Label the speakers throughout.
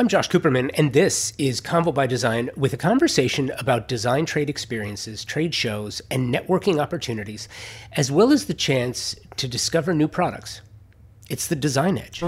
Speaker 1: I'm Josh Cooperman, and this is Convo by Design with a conversation about design trade experiences, trade shows, and networking opportunities, as well as the chance to discover new products. It's the Design Edge.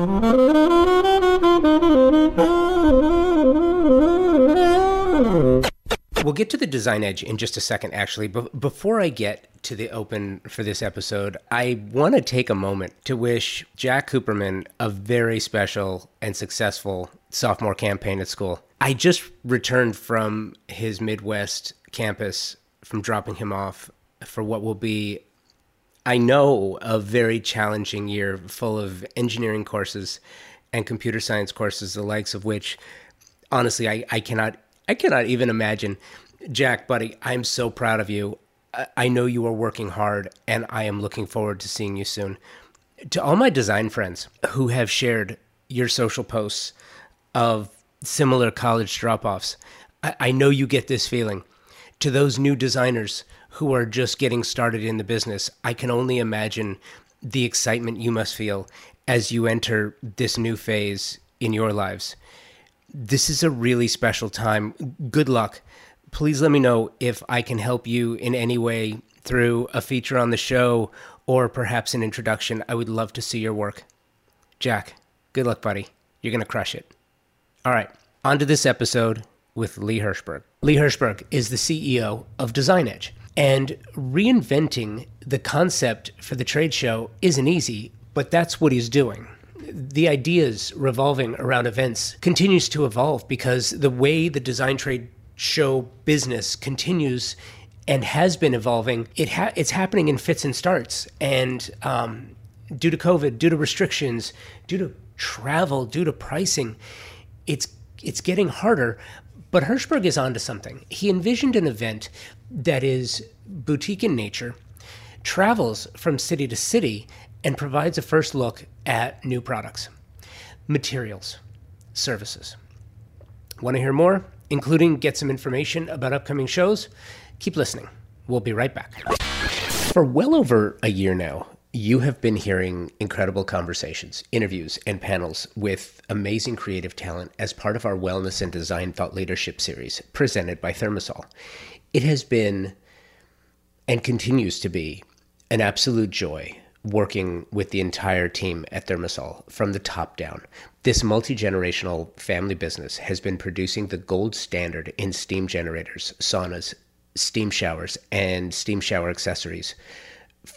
Speaker 1: We'll get to the Design Edge in just a second, actually. But before I get to the open for this episode, I want to take a moment to wish Jack Cooperman a very special and successful sophomore campaign at school. I just returned from his Midwest campus from dropping him off for what will be, I know, a very challenging year full of engineering courses and computer science courses, the likes of which, honestly, I, I cannot. I cannot even imagine. Jack, buddy, I'm so proud of you. I know you are working hard, and I am looking forward to seeing you soon. To all my design friends who have shared your social posts of similar college drop offs. I, I know you get this feeling. To those new designers who are just getting started in the business, I can only imagine the excitement you must feel as you enter this new phase in your lives. This is a really special time. Good luck. Please let me know if I can help you in any way through a feature on the show or perhaps an introduction. I would love to see your work. Jack, good luck, buddy. You're going to crush it. All right, on to this episode with Lee Hirschberg. Lee Hirschberg is the CEO of Design Edge, and reinventing the concept for the trade show isn't easy, but that's what he's doing. The ideas revolving around events continues to evolve because the way the design trade show business continues and has been evolving, it ha- it's happening in fits and starts. And um, due to COVID, due to restrictions, due to travel, due to pricing, it's it's getting harder. But Hirschberg is onto something. He envisioned an event that is boutique in nature, travels from city to city, and provides a first look at new products, materials, services. Want to hear more, including get some information about upcoming shows? Keep listening. We'll be right back. For well over a year now, you have been hearing incredible conversations, interviews, and panels with amazing creative talent as part of our Wellness and Design Thought Leadership series presented by Thermasol. It has been and continues to be an absolute joy working with the entire team at Thermasol from the top down. This multi generational family business has been producing the gold standard in steam generators, saunas, steam showers, and steam shower accessories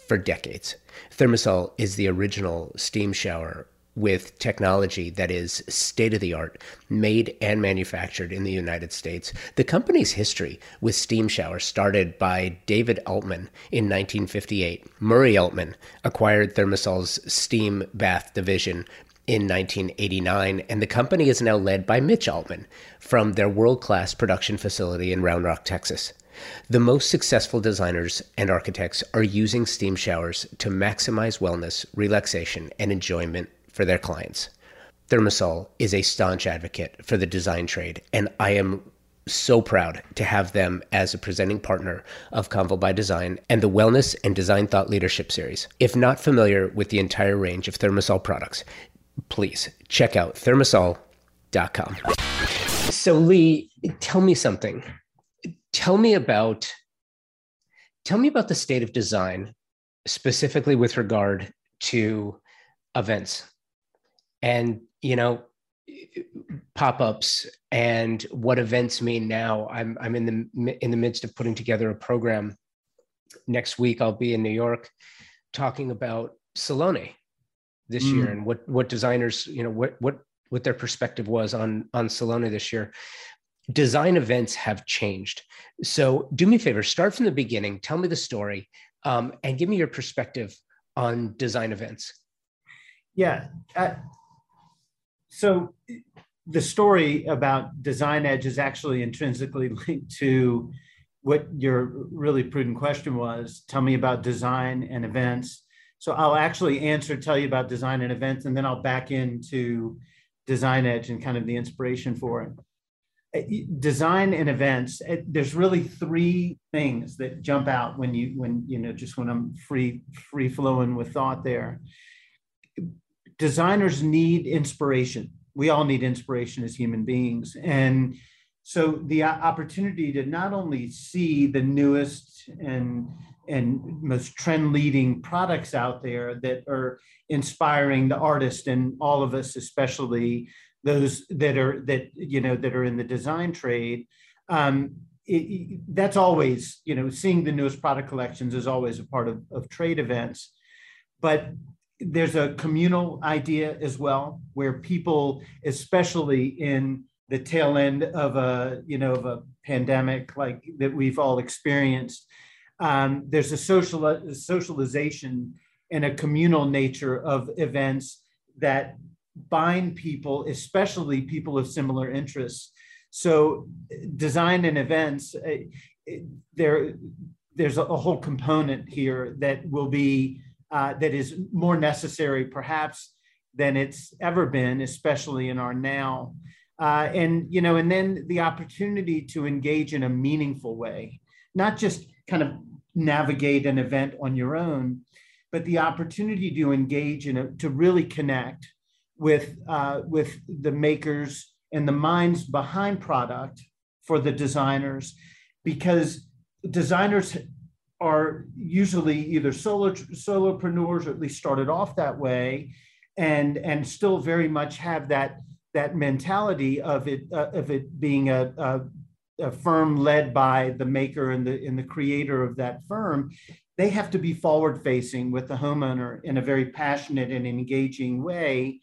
Speaker 1: for decades. Thermasol is the original steam shower with technology that is state of the art, made and manufactured in the United States. The company's history with steam showers started by David Altman in 1958. Murray Altman acquired Thermasol's steam bath division in 1989, and the company is now led by Mitch Altman from their world class production facility in Round Rock, Texas. The most successful designers and architects are using steam showers to maximize wellness, relaxation, and enjoyment for their clients. Thermasol is a staunch advocate for the design trade, and I am so proud to have them as a presenting partner of Convo by Design and the Wellness and Design Thought Leadership Series. If not familiar with the entire range of Thermasol products, please check out thermasol.com. So, Lee, tell me something tell me about tell me about the state of design specifically with regard to events and you know pop-ups and what events mean now i'm i'm in the in the midst of putting together a program next week i'll be in new york talking about salone this mm. year and what what designers you know what what what their perspective was on on salone this year design events have changed. So do me a favor, start from the beginning, tell me the story, um, and give me your perspective on design events.
Speaker 2: Yeah. Uh, so the story about Design Edge is actually intrinsically linked to what your really prudent question was. Tell me about design and events. So I'll actually answer, tell you about design and events, and then I'll back into Design Edge and kind of the inspiration for it design and events eh, there's really three things that jump out when you when you know just when i'm free free flowing with thought there designers need inspiration we all need inspiration as human beings. And so the opportunity to not only see the newest and and most trend leading products out there that are inspiring the artist and all of us especially those that are that you know that are in the design trade um, it, that's always you know seeing the newest product collections is always a part of, of trade events but there's a communal idea as well where people especially in the tail end of a you know of a pandemic like that we've all experienced um, there's a social socialization and a communal nature of events that bind people especially people of similar interests. So design and events uh, there there's a, whole component here that will be uh, that is more necessary perhaps than it's ever been especially in our now. Uh, and you know and then the opportunity to engage in a meaningful way not just kind of navigate an event on your own but the opportunity to engage in a, to really connect with uh, with the makers and the minds behind product for the designers because designers are usually either solo solopreneurs or at least started off that way and and still very much have that that mentality of it uh, of it being a, a, a, firm led by the maker and the and the creator of that firm they have to be forward facing with the homeowner in a very passionate and engaging way.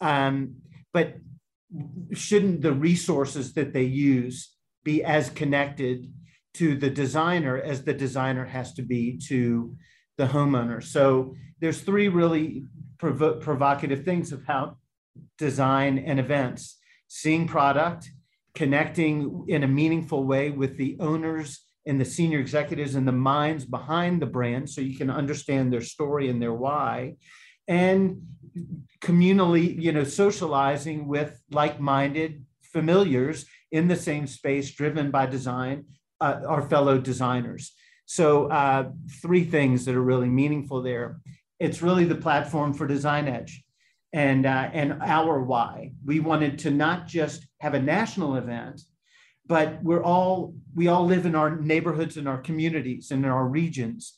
Speaker 2: Um, but shouldn't the resources that they use be as connected to the designer as the designer has to be to the homeowner. So there's three really prov- provocative things about design, and events, seeing product, connecting in a meaningful way with the owners and the senior executives and the minds behind the brand so you can understand their story and their why. And communally you know socializing with like-minded familiars in the same space driven by design uh, our fellow designers. So uh, three things that are really meaningful there. It's really the platform for design edge and uh, and our why. We wanted to not just have a national event, but we're all we all live in our neighborhoods and our communities and in our regions,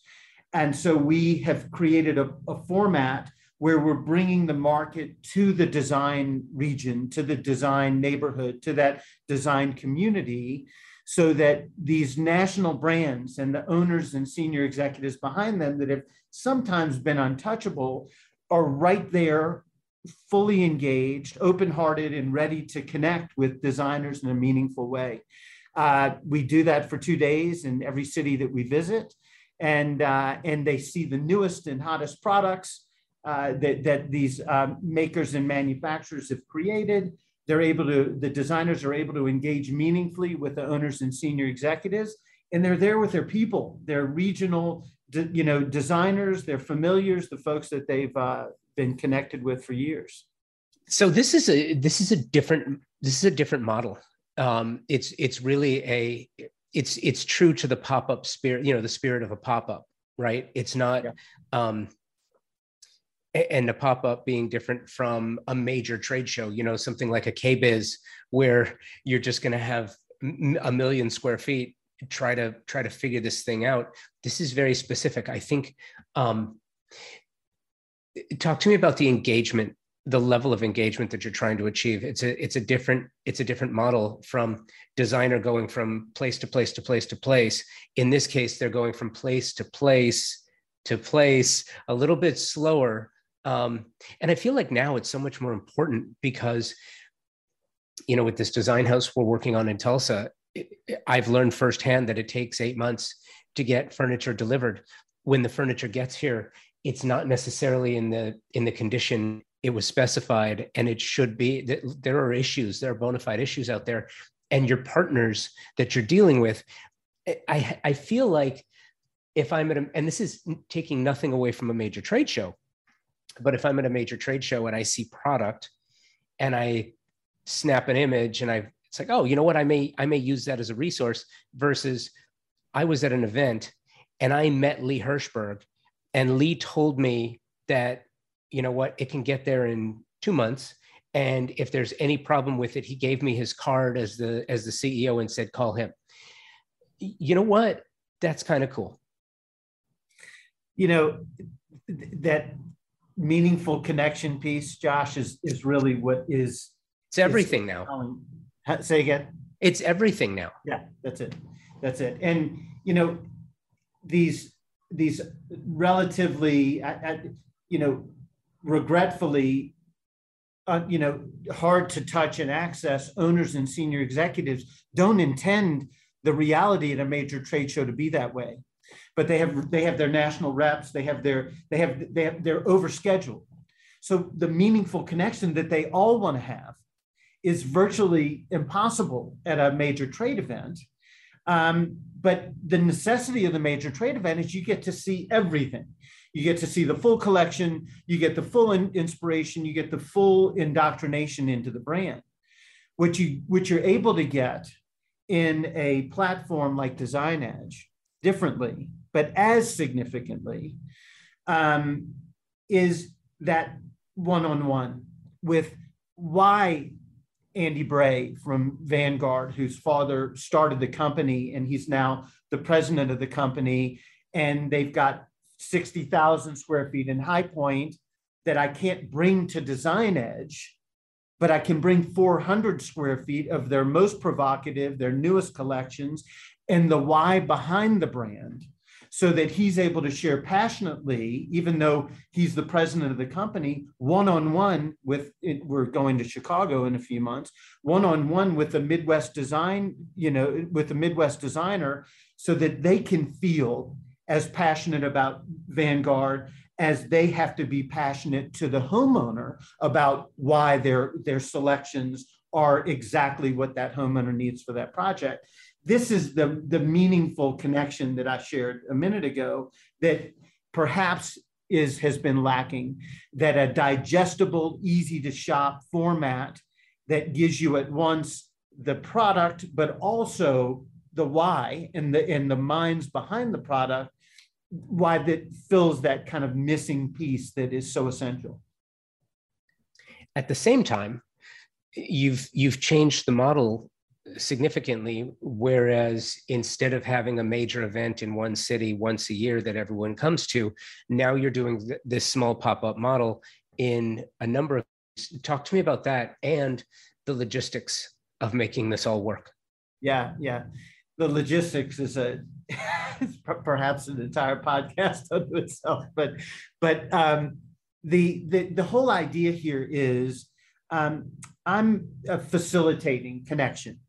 Speaker 2: and so we have created a, a format where we're bringing the market to the design region, to the design neighborhood, to that design community, so that these national brands and the owners and senior executives behind them that have sometimes been untouchable are right there fully engaged, open hearted, and ready to connect with designers in a meaningful way. Uh, we do that for two days in every city that we visit, and, uh, and they see the newest and hottest products uh, that, that these um, makers and manufacturers have created. They're able to, the designers are able to engage meaningfully with the owners and senior executives, and they're there with their people, their regional, you know, designers, their familiars, the folks that they've uh, been connected with for years.
Speaker 1: So this is a this is a different this is a different model. Um, it's it's really a it's it's true to the pop up spirit, you know, the spirit of a pop up, right? It's not. Yeah. Um, and a pop-up being different from a major trade show you know something like a KBIS, where you're just going to have a million square feet try to try to figure this thing out. This is very specific. I think um, talk to me about the engagement the level of engagement that you're trying to achieve. It's a it's a different it's a different model from designer going from place to place to place to place. In this case they're going from place to place to place a little bit slower um, and i feel like now it's so much more important because you know with this design house we're working on in tulsa i've learned firsthand that it takes eight months to get furniture delivered. When the furniture gets here it's not necessarily in the in the condition it was specified and it should be there are issues there are bona fide issues out there and your partners that you're dealing with i i feel like if i'm at a and this is taking nothing away from a major trade show but if i'm at a major trade show and i see product and i snap an image and i it's like oh you know what i may i may use that as a resource versus i was at an event and i met lee hirschberg and Lee told me that, you know what, it can get there in two months. And if there's any problem with it, he gave me his card as the as the CEO and said, call him. You know what? That's kind of cool.
Speaker 2: You know, that meaningful connection piece, Josh, is is really what is
Speaker 1: it's everything is, now.
Speaker 2: say again.
Speaker 1: It's everything now.
Speaker 2: Yeah, that's it. That's it. And you know, these these relatively, you know, regretfully, uh, you know, hard to touch and access owners and senior executives don't intend the reality at a major trade show to be that way. But they have they have their national reps, they have their they have they have they're overscheduled. So the meaningful connection that they all want to have is virtually impossible at a major trade event. Um, but the necessity of the major trade event is you get to see everything. You get to see the full collection, you get the full in- inspiration, you get the full indoctrination into the brand, which you which you're able to get in a platform like Design Edge differently, but as significantly, um, is that one-on-one with why Andy Bray from Vanguard, whose father started the company and he's now the president of the company. And they've got 60,000 square feet in High Point that I can't bring to Design Edge, but I can bring 400 square feet of their most provocative, their newest collections, and the why behind the brand so that he's able to share passionately, even though he's the president of the company, one on one with it, we're going to Chicago in a few months, one on one with the Midwest design, you know, with the Midwest designer, so that they can feel as passionate about Vanguard as they have to be passionate to the homeowner about why their their selections are exactly what that homeowner needs for that project this is the, the meaningful connection that I shared a minute ago that perhaps is has been lacking that a digestible easy to shop format that gives you at once the product but also the why and the and the minds behind the product why that fills that kind of missing piece that is so essential.
Speaker 1: At the same time you've you've changed the model significantly. Whereas instead of having a major event in one city once a year that everyone comes to, now you're doing th- this small pop up model in a number of. Talk to me about that and the logistics of making this all work.
Speaker 2: Yeah, yeah. The logistics is a perhaps an entire podcast unto itself, but but um, the the the whole idea here is um, I'm facilitating connection.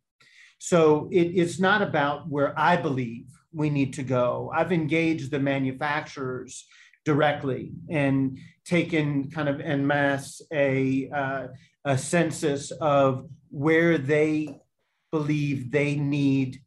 Speaker 2: So it, it's not about where I believe we need to go. I've engaged the manufacturers directly and taken kind of en masse a, uh, a census of where they believe they need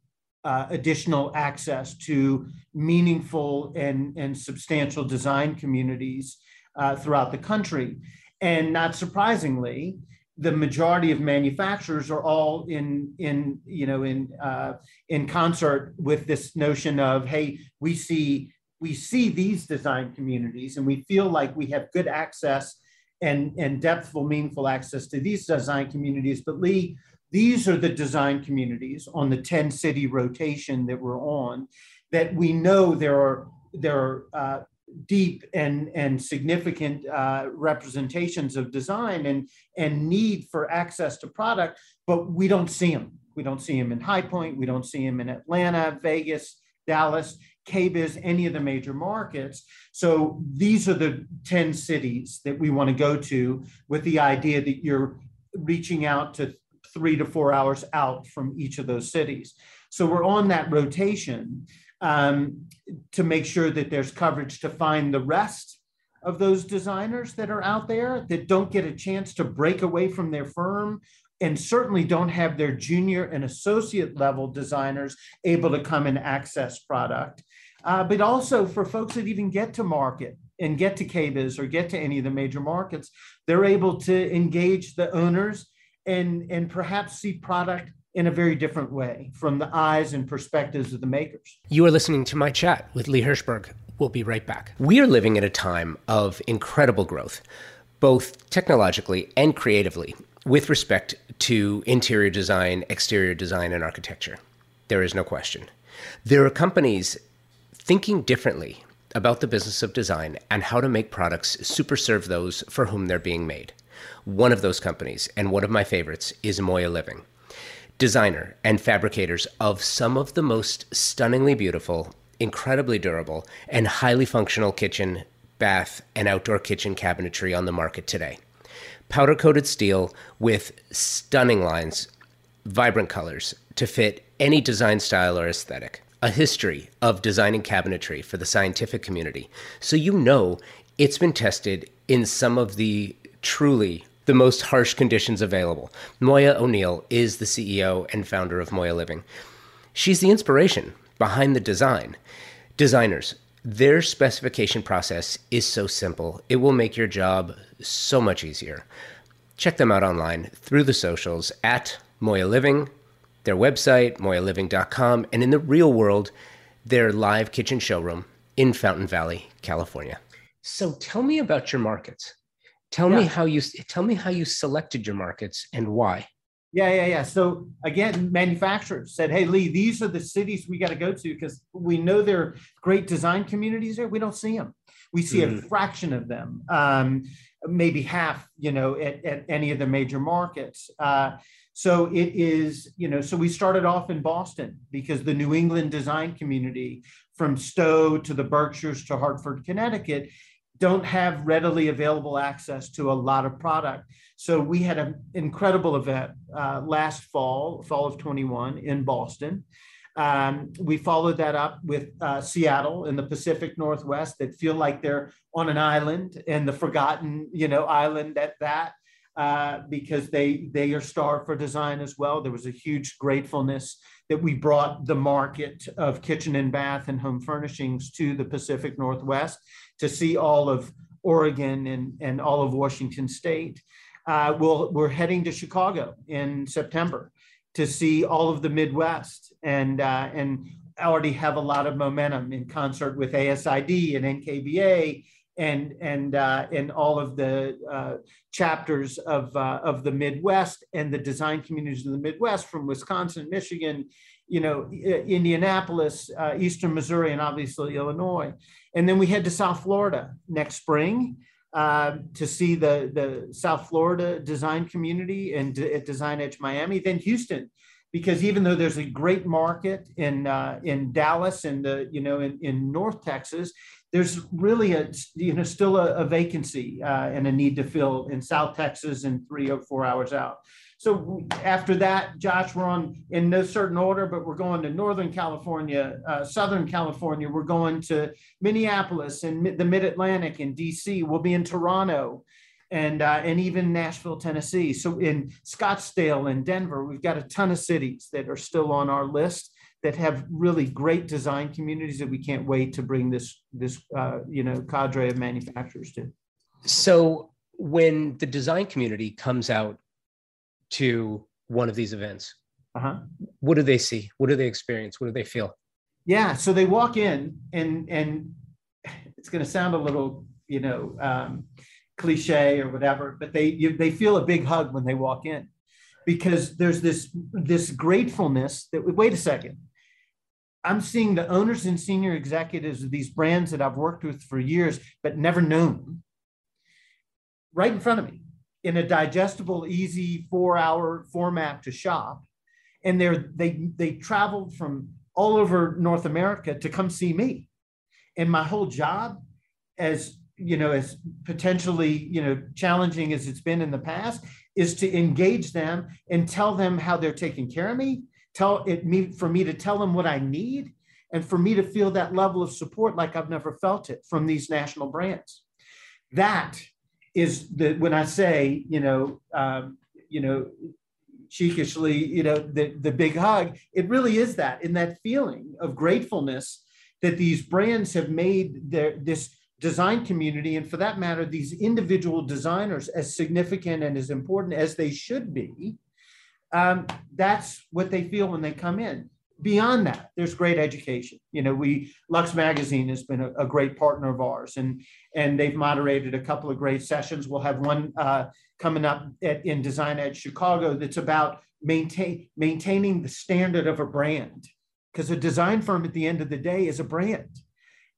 Speaker 2: uh, additional access to meaningful and, and substantial design communities uh, throughout the country. And not surprisingly, the majority of manufacturers are all in in you know in uh, in concert with this notion of hey we see we see these design communities and we feel like we have good access and and depthful meaningful access to these design communities. But lee these are the design communities on the 10 city rotation that we're on that we know there are there are uh, deep and, and significant uh, representations of design and, and need for access to product, but we don't see them. We don't see them in High Point, we don't see them in Atlanta, Vegas, Dallas, KBIS, any of the major markets. So these are the 10 cities that we want to go to with the idea that you're reaching out to three to four hours out from each of those cities. So we're on that rotation um, to make sure that there's coverage to find the rest of those designers that are out there that don't get a chance to break away from their firm and certainly don't have their junior and associate level designers able to come and access product. Uh, but also for folks that even get to market and get to KBIS or get to any of the major markets, they're able to engage the owners and, and perhaps see product in a very different way from the eyes and perspectives of the makers.
Speaker 1: You are listening to my chat with Lee Hirschberg. We'll be right back. We are living at a time of incredible growth, both technologically and creatively. with respect to interior design, exterior design, and architecture. There is no question. There are companies thinking differently about the business of design and how to make products super serve those for whom they're being made. One of those companies, and one of my favorites, is Moya Living. Designer and fabricators of some of the most stunningly beautiful, incredibly durable, and highly functional kitchen, bath, and outdoor kitchen cabinetry on the market today. Powder coated steel with stunning lines, vibrant colors to fit any design style or aesthetic a history of designing cabinetry for the scientific community. So you know it's been tested in some of the truly the most harsh conditions available. Moya O'Neill is the CEO and founder of Moya Living. She's the inspiration behind the design. Designers, their specification process is so simple, it will make your job so much easier. Check them out online through the socials at Moya Living, their website, moyaliving.com, and in the real world, their live kitchen showroom in Fountain Valley, California. So tell me about your markets. Tell yeah. me how you tell me how you selected your markets and why.
Speaker 2: Yeah, yeah, yeah. So again, manufacturers said, "Hey, Lee, these are the cities we got to go to because we know there are great design communities there. We don't see them. We see mm. a fraction of them, um, maybe half. You know, at, at, any of the major markets. Uh, so it is, you know, so we started off in Boston because the New England design community, from Stowe to the Berkshires to Hartford, Connecticut, don't have readily available access to a lot of product. So we had an incredible event uh, last fall, fall of 21 in Boston. Um, we followed that up with uh, Seattle in the Pacific Northwest that feel like they're on an island and the forgotten, you know, island at that. Uh, because they they are starved for design as well. There was a huge gratefulness that we brought the market of kitchen and bath and home furnishings to the Pacific Northwest to see all of Oregon and, and all of Washington State. Uh, we'll, we're heading to Chicago in September to see all of the Midwest and uh, and already have a lot of momentum in concert with ASID and NKBA and and uh, all of the uh, chapters of uh, of the Midwest and the design communities of the Midwest from Wisconsin, Michigan, you know, Indianapolis, uh, Eastern Missouri, and obviously Illinois. And then we head to South Florida next spring uh, to see the the South Florida design community and at Design Edge Miami. Then Houston because even though there's a great market in uh, in Dallas and the you know in, in North Texas, there's really a you know still a, a vacancy uh, and a need to fill in South Texas and three or four hours out. So after that, Josh, we're on in no certain order, but we're going to Northern California, uh, Southern California. We're going to Minneapolis and the Mid Atlantic and DC. We'll be in Toronto and uh, and even Nashville, Tennessee. So in Scottsdale and Denver, we've got a ton of cities that are still on our list that have really great design communities that we can't wait to bring this this uh, you know cadre of manufacturers to.
Speaker 1: So when the design community comes out to one of these events, uh-huh. what do they see? What do they experience? What do they feel?
Speaker 2: Yeah, so they walk in and and it's going to sound a little you know um, cliche or whatever, but they you, they feel a big hug when they walk in because there's this this gratefulness that wait a second I'm seeing the owners and senior executives of these brands that I've worked with for years, but never known, right in front of me in a digestible, easy four hour format to shop. And they're, they, they traveled from all over North America to come see me. And my whole job as you know as potentially you know challenging as it's been in the past is to engage them and tell them how they're taking care of me tell it me for me to tell them what I need and for me to feel that level of support like I've never felt it from these national brands. That is the when I say, you know, um, you know, cheekishly, you know, the, the big hug, it really is that in that feeling of gratefulness that these brands have made their this design community, and for that matter, these individual designers as significant and as important as they should be um, that's what they feel when they come in. beyond that, there's great education. You know, we Luxe Magazine has been a, a, great partner of ours, and and they've moderated a couple of great sessions. We'll have one uh, coming up at, in Design Edge Chicago that's about maintain maintaining the standard of a brand, because a design firm at the end of the day is a brand.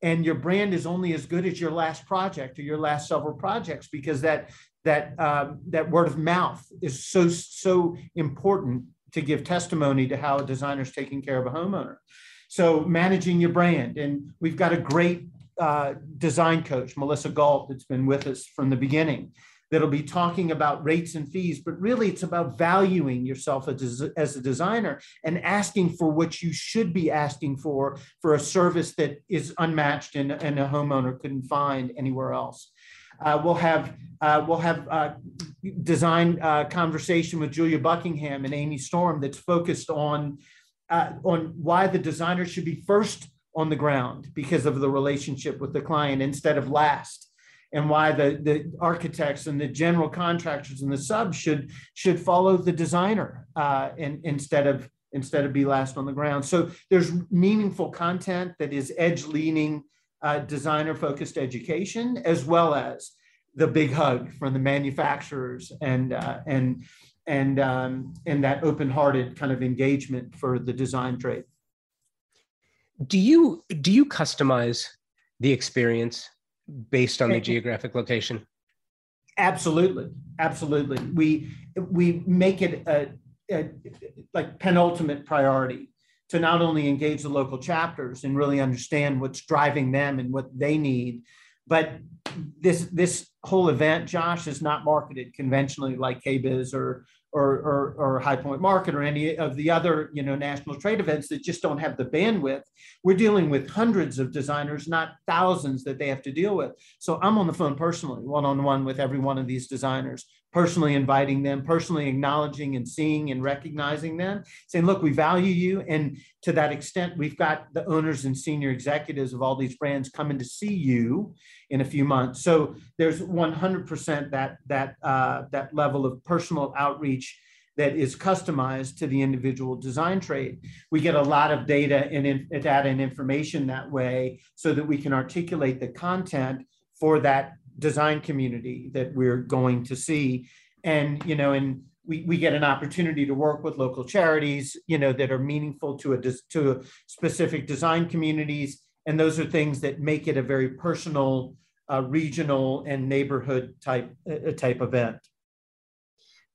Speaker 2: And your brand is only as good as your last project or your last several projects, because that that um, that word of mouth is so so important to give testimony to how a designer is taking care of a homeowner. So managing your brand, and we've got a great uh, design coach, Melissa Galt, that's been with us from the beginning, that'll be talking about rates and fees, but really it's about valuing yourself as, a designer and asking for what you should be asking for for a service that is unmatched and, and a homeowner couldn't find anywhere else. Uh, we'll have uh, we'll have uh, design conversation with Julia Buckingham and Amy Storm that's focused on on why the designer should be first on the ground because of the relationship with the client instead of last and why the, the architects and the general contractors and the subs should should follow the designer uh, in, instead of instead of be last on the ground. So there's meaningful content that is edge leaning uh, designer focused education, as well as the big hug from the manufacturers and uh, and and um, and that open hearted kind of engagement for the design trade.
Speaker 1: Do you do you customize the experience based on the geographic location?
Speaker 2: Absolutely, absolutely. We we make it a, a like penultimate priority to not only engage the local chapters and really understand what's driving them and what they need, but this this whole event, Josh, is not marketed conventionally like KBIS or or, or, or High Point Market or any of the other you know national trade events that just don't have the bandwidth. We're dealing with hundreds of designers, not thousands that they have to deal with. So I'm on the phone personally, one on one with every one of these designers, personally inviting them, personally acknowledging and seeing and recognizing them, saying, look, we value you. And to that extent, we've got the owners and senior executives of all these brands coming to see you in a few months. So there's 100% that, that, uh, that level of personal outreach that is customized to the individual design trade. We get a lot of data and in, data and information that way so that we can articulate the content for that design community that we're going to see. And, you know, and we, we get an opportunity to work with local charities, you know, that are meaningful to a, to a specific design communities. And those are things that make it a very personal, uh, regional and neighborhood type, uh, type event.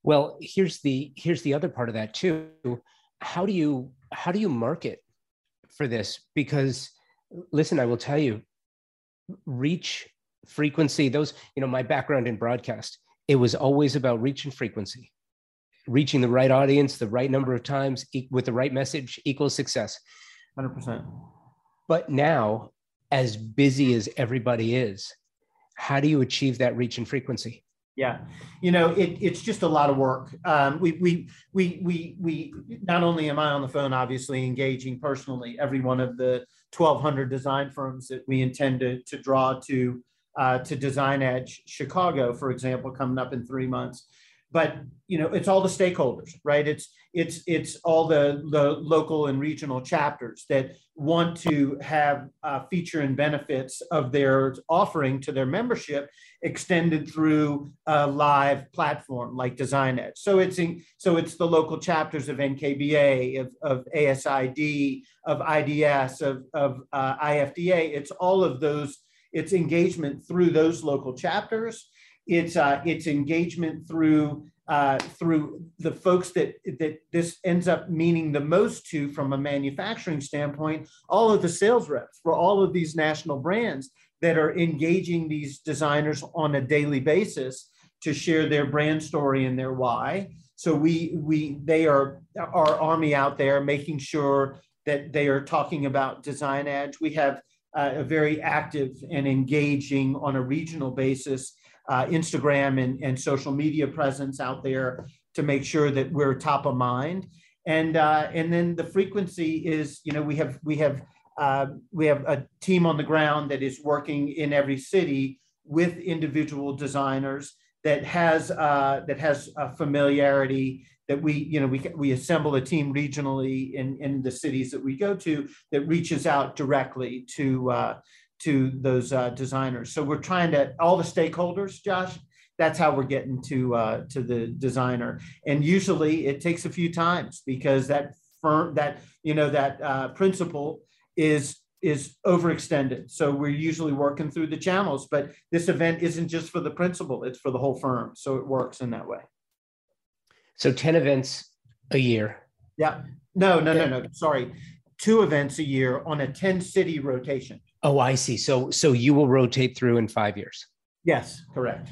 Speaker 1: Well, here's the, here's the other part of that too. How do you, how do you market for this? Because listen, I will tell you, reach frequency those you know my background in broadcast it was always about reach and frequency reaching the right audience the right number of times with the right message equals success
Speaker 2: 100%
Speaker 1: but now as busy as everybody is how do you achieve that reach and frequency
Speaker 2: yeah you know it, it's just a lot of work um, we, we we we we not only am i on the phone obviously engaging personally every one of the 1200 design firms that we intend to, to draw to uh, to Design Edge Chicago, for example, coming up in three months. But you know, it's all the stakeholders, right? It's it's it's all the the local and regional chapters that want to have uh, feature and benefits of their offering to their membership extended through a live platform like Design Edge. So it's in, so it's the local chapters of NKBA, of, of ASID, of IDS, of, of uh, IFDA. It's all of those it's engagement through those local chapters. It's uh, it's engagement through uh, through the folks that that this ends up meaning the most to from a manufacturing standpoint. All of the sales reps for all of these national brands that are engaging these designers on a daily basis to share their brand story and their why. So we we they are our army out there making sure that they are talking about design edge. We have uh, a very active and engaging on a regional basis uh, Instagram and, and social media presence out there to make sure that we're top of mind. And uh, and then the frequency is, you know, we have we have uh, we have a team on the ground that is working in every city with individual designers that has uh, that has a familiarity that we you know we we assemble a team regionally in in the cities that we go to that reaches out directly to uh, to those uh, designers. So we're trying to all the stakeholders, Josh. That's how we're getting to uh, to the designer, and usually it takes a few times because that firm that you know that uh, principle is is overextended. So we're usually working through the channels, but this event isn't just for the principal; it's for the whole firm. So it works in that way.
Speaker 1: So ten events a year.
Speaker 2: Yeah. No, no, no, no. Sorry, two events a year on a ten city rotation.
Speaker 1: Oh, I see. So so you will rotate through in five years.
Speaker 2: Yes, correct.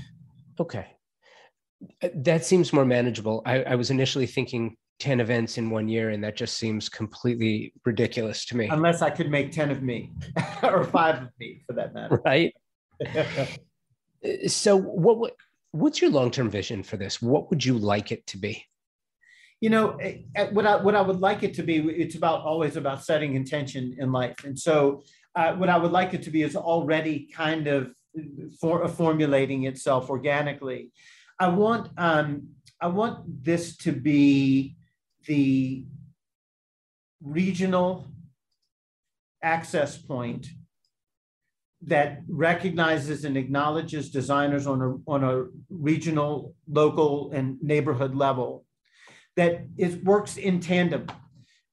Speaker 1: Okay. Uh, that seems more manageable. I, I was initially thinking 10 events in one year, and that just seems completely ridiculous to me.
Speaker 2: Unless I could make 10 of me or five of me for that matter.
Speaker 1: Right. so what what's your long-term vision for this? What would you like it to be?
Speaker 2: You know, eh, eh, what I what I would like it to be, it's about always about setting intention in life. And so uh, what I would like it to be is already kind of for, formulating itself organically. I want um, I want this to be the regional access point that recognizes and acknowledges designers on a, on a regional, local, and neighborhood level that is works in tandem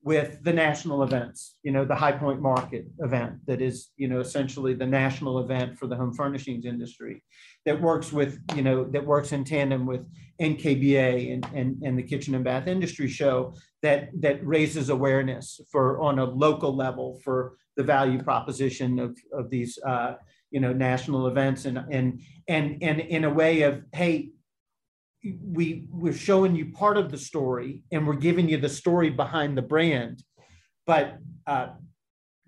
Speaker 2: with the national events, you know, the High Point Market event that is, you know, essentially the national event for the home furnishings industry that works with, you know, that works in tandem with NKBA and, and, and the Kitchen and Bath Industry Show that, that raises awareness for on a local level for the value proposition of, of these, uh, you know, national events and, and, and, and in a way of, hey, we we're showing you part of the story and we're giving you the story behind the brand but uh,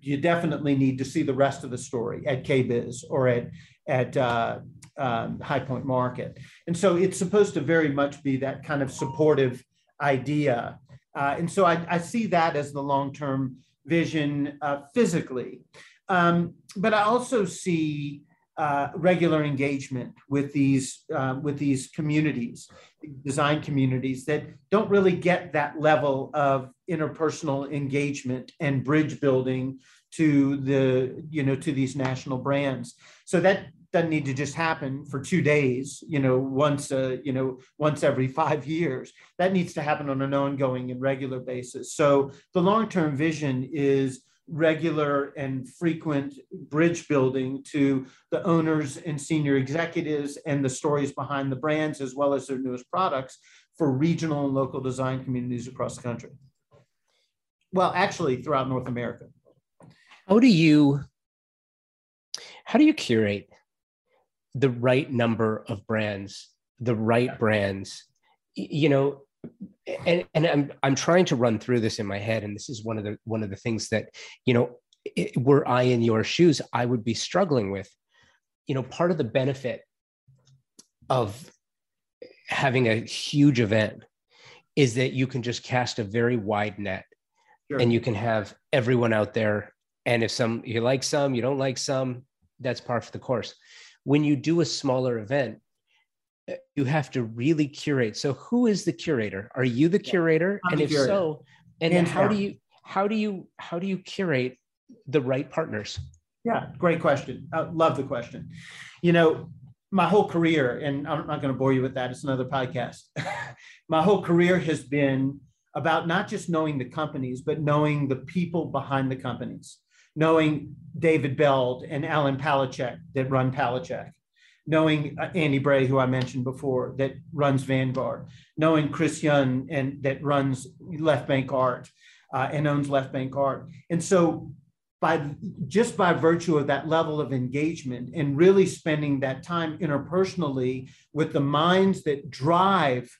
Speaker 2: you definitely need to see the rest of the story at KBIS or at at uh, um, High Point Market, and so it's supposed to very much be that kind of supportive idea, uh, and so I, I, see that as the long term vision uh, physically, um, but I also see uh, regular engagement with these uh, with these communities, design communities that don't really get that level of interpersonal engagement and bridge building to the you know to these national brands. So that doesn't need to just happen for two days you know once uh, you know once every five years that needs to happen on an ongoing and regular basis so the long-term vision is regular and frequent bridge building to the owners and senior executives and the stories behind the brands as well as their newest products for regional and local design communities across the country. Well, actually throughout North America.
Speaker 1: How do you how do you curate the right number of brands, the right brands? You know, and and I'm I'm trying to run through this in my head, and this is one of the one of the things that you know, it, were I in your shoes, I would be struggling with. You know, part of the benefit of having a huge event is that you can just cast a very wide net, sure. and you can have everyone out there. And if some you like some, you don't like some, that's par for the course. When you do a smaller event, Eh, you have to really curate. So who is the curator? Are you the curator?
Speaker 2: I'm
Speaker 1: and
Speaker 2: the
Speaker 1: if
Speaker 2: curator.
Speaker 1: so, and Hands how do you how do you how do you curate the right partners?
Speaker 2: Yeah, great question. I love the question. You know, my whole career, and I'm not going to bore you with that. It's another podcast. my whole career has been about not just knowing the companies, but knowing the people behind the companies, knowing David Beld and Alan Palecek that run Palecek, knowing uh, Andy Bray, who I mentioned before, that runs Vanguard, knowing Chris Young and that runs Left Bank Art uh, and owns Left Bank Art. And so by just by virtue of that level of engagement and really spending that time interpersonally with the minds that drive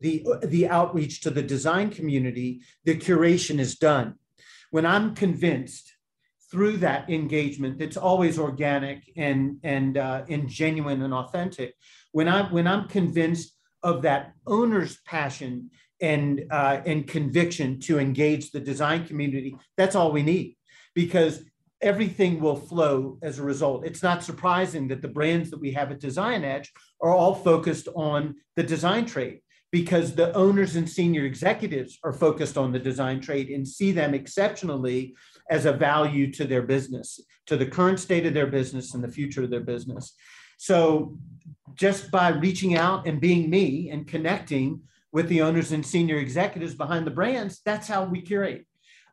Speaker 2: the, the outreach to the design community, the curation is done. When I'm convinced through that engagement that's always organic and and uh, and genuine and authentic. When i'm when i'm convinced of that owner's passion and uh, and conviction to engage the design community that's all we need because everything will flow as a result. It's not surprising that the brands that we have at design edge are all focused on the design trade because the owners and senior executives are focused on the design trade and see them exceptionally as a value to their business, to the current state of their business and the future of their business. So just by reaching out and being me and connecting with the owners and senior executives behind the brands, that's how we curate.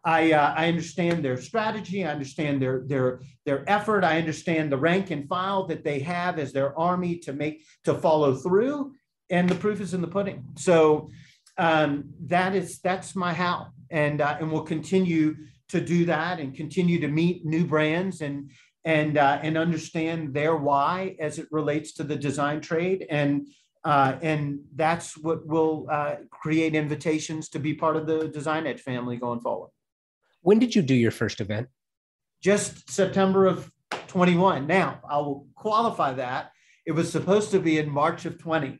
Speaker 2: I, uh, I understand their strategy. I understand their, their, their effort. I understand the rank and file that they have as their army to make, to follow through. And the proof is in the pudding. So um, that is, that's my how. And, uh, and we'll continue to do that and continue to meet new brands and, and, uh, and understand their why as it relates to the design trade. And, uh, and that's what will uh, create invitations to be part of the Design Edge family going forward.
Speaker 1: When did you do your first event?
Speaker 2: Just September of 21. Now, I will qualify that. It was supposed to be in March of 20.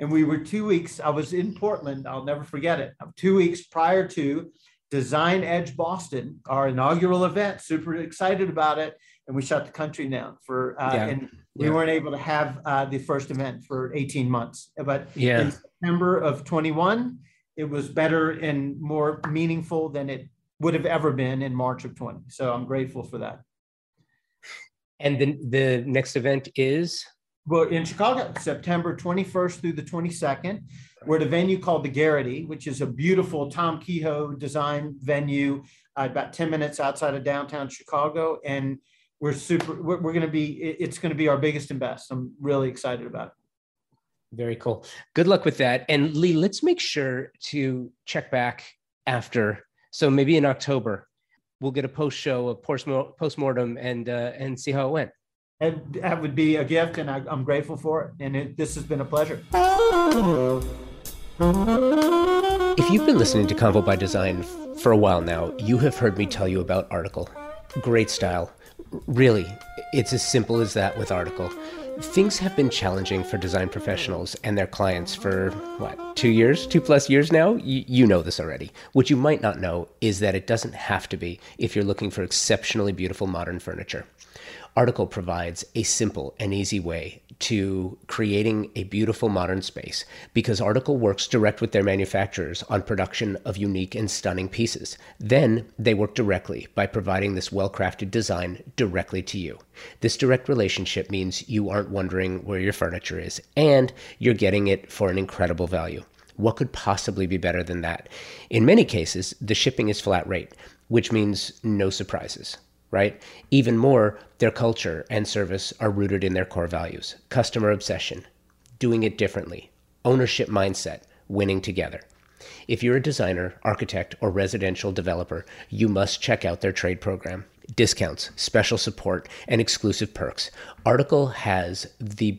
Speaker 2: And we were two weeks, I was in Portland, I'll never forget it. Two weeks prior to Design Edge Boston, our inaugural event, super excited about it. And we shut the country down for, uh, yeah. and we yeah. weren't able to have uh, the first event for 18 months. But yeah. in September of 21, it was better and more meaningful than it would have ever been in March of 20. So I'm grateful for that.
Speaker 1: And then the next event is?
Speaker 2: Well, in Chicago, September 21st through the 22nd, we're at a venue called the Geraghty, which is a beautiful Tom Kehoe design venue uh, about 10 minutes outside of downtown Chicago. And we're super, we're, we're going to be, it's going to be our biggest and best. I'm really excited about it.
Speaker 1: Very cool. Good luck with that. And Lee, let's make sure to check back after so maybe in October, we'll get a post show, a post mortem, and uh, and see how it went.
Speaker 2: And that would be a gift, and I, am grateful for it. And it, this has been a pleasure.
Speaker 1: If you've been listening to Convo by Design for a while now, you have heard me tell you about Article. Great style. Really, it's as simple as that with Article. Things have been challenging for design professionals and their clients for what, two years, two plus years now? Y- you know this already. What you might not know is that it doesn't have to be if you're looking for exceptionally beautiful modern furniture. Article provides a simple and easy way to creating a beautiful modern space because Article works direct with their manufacturers on production of unique and stunning pieces. Then they work directly by providing this well crafted design directly to you. This direct relationship means you aren't wondering where your furniture is and you're getting it for an incredible value. What could possibly be better than that? In many cases, the shipping is flat rate, which means no surprises right? Even more, their culture and service are rooted in their core values customer obsession, doing it differently, ownership mindset, winning together. If you're a designer, architect, or residential developer, you must check out their trade program. Discounts, special support, and exclusive perks. Article has the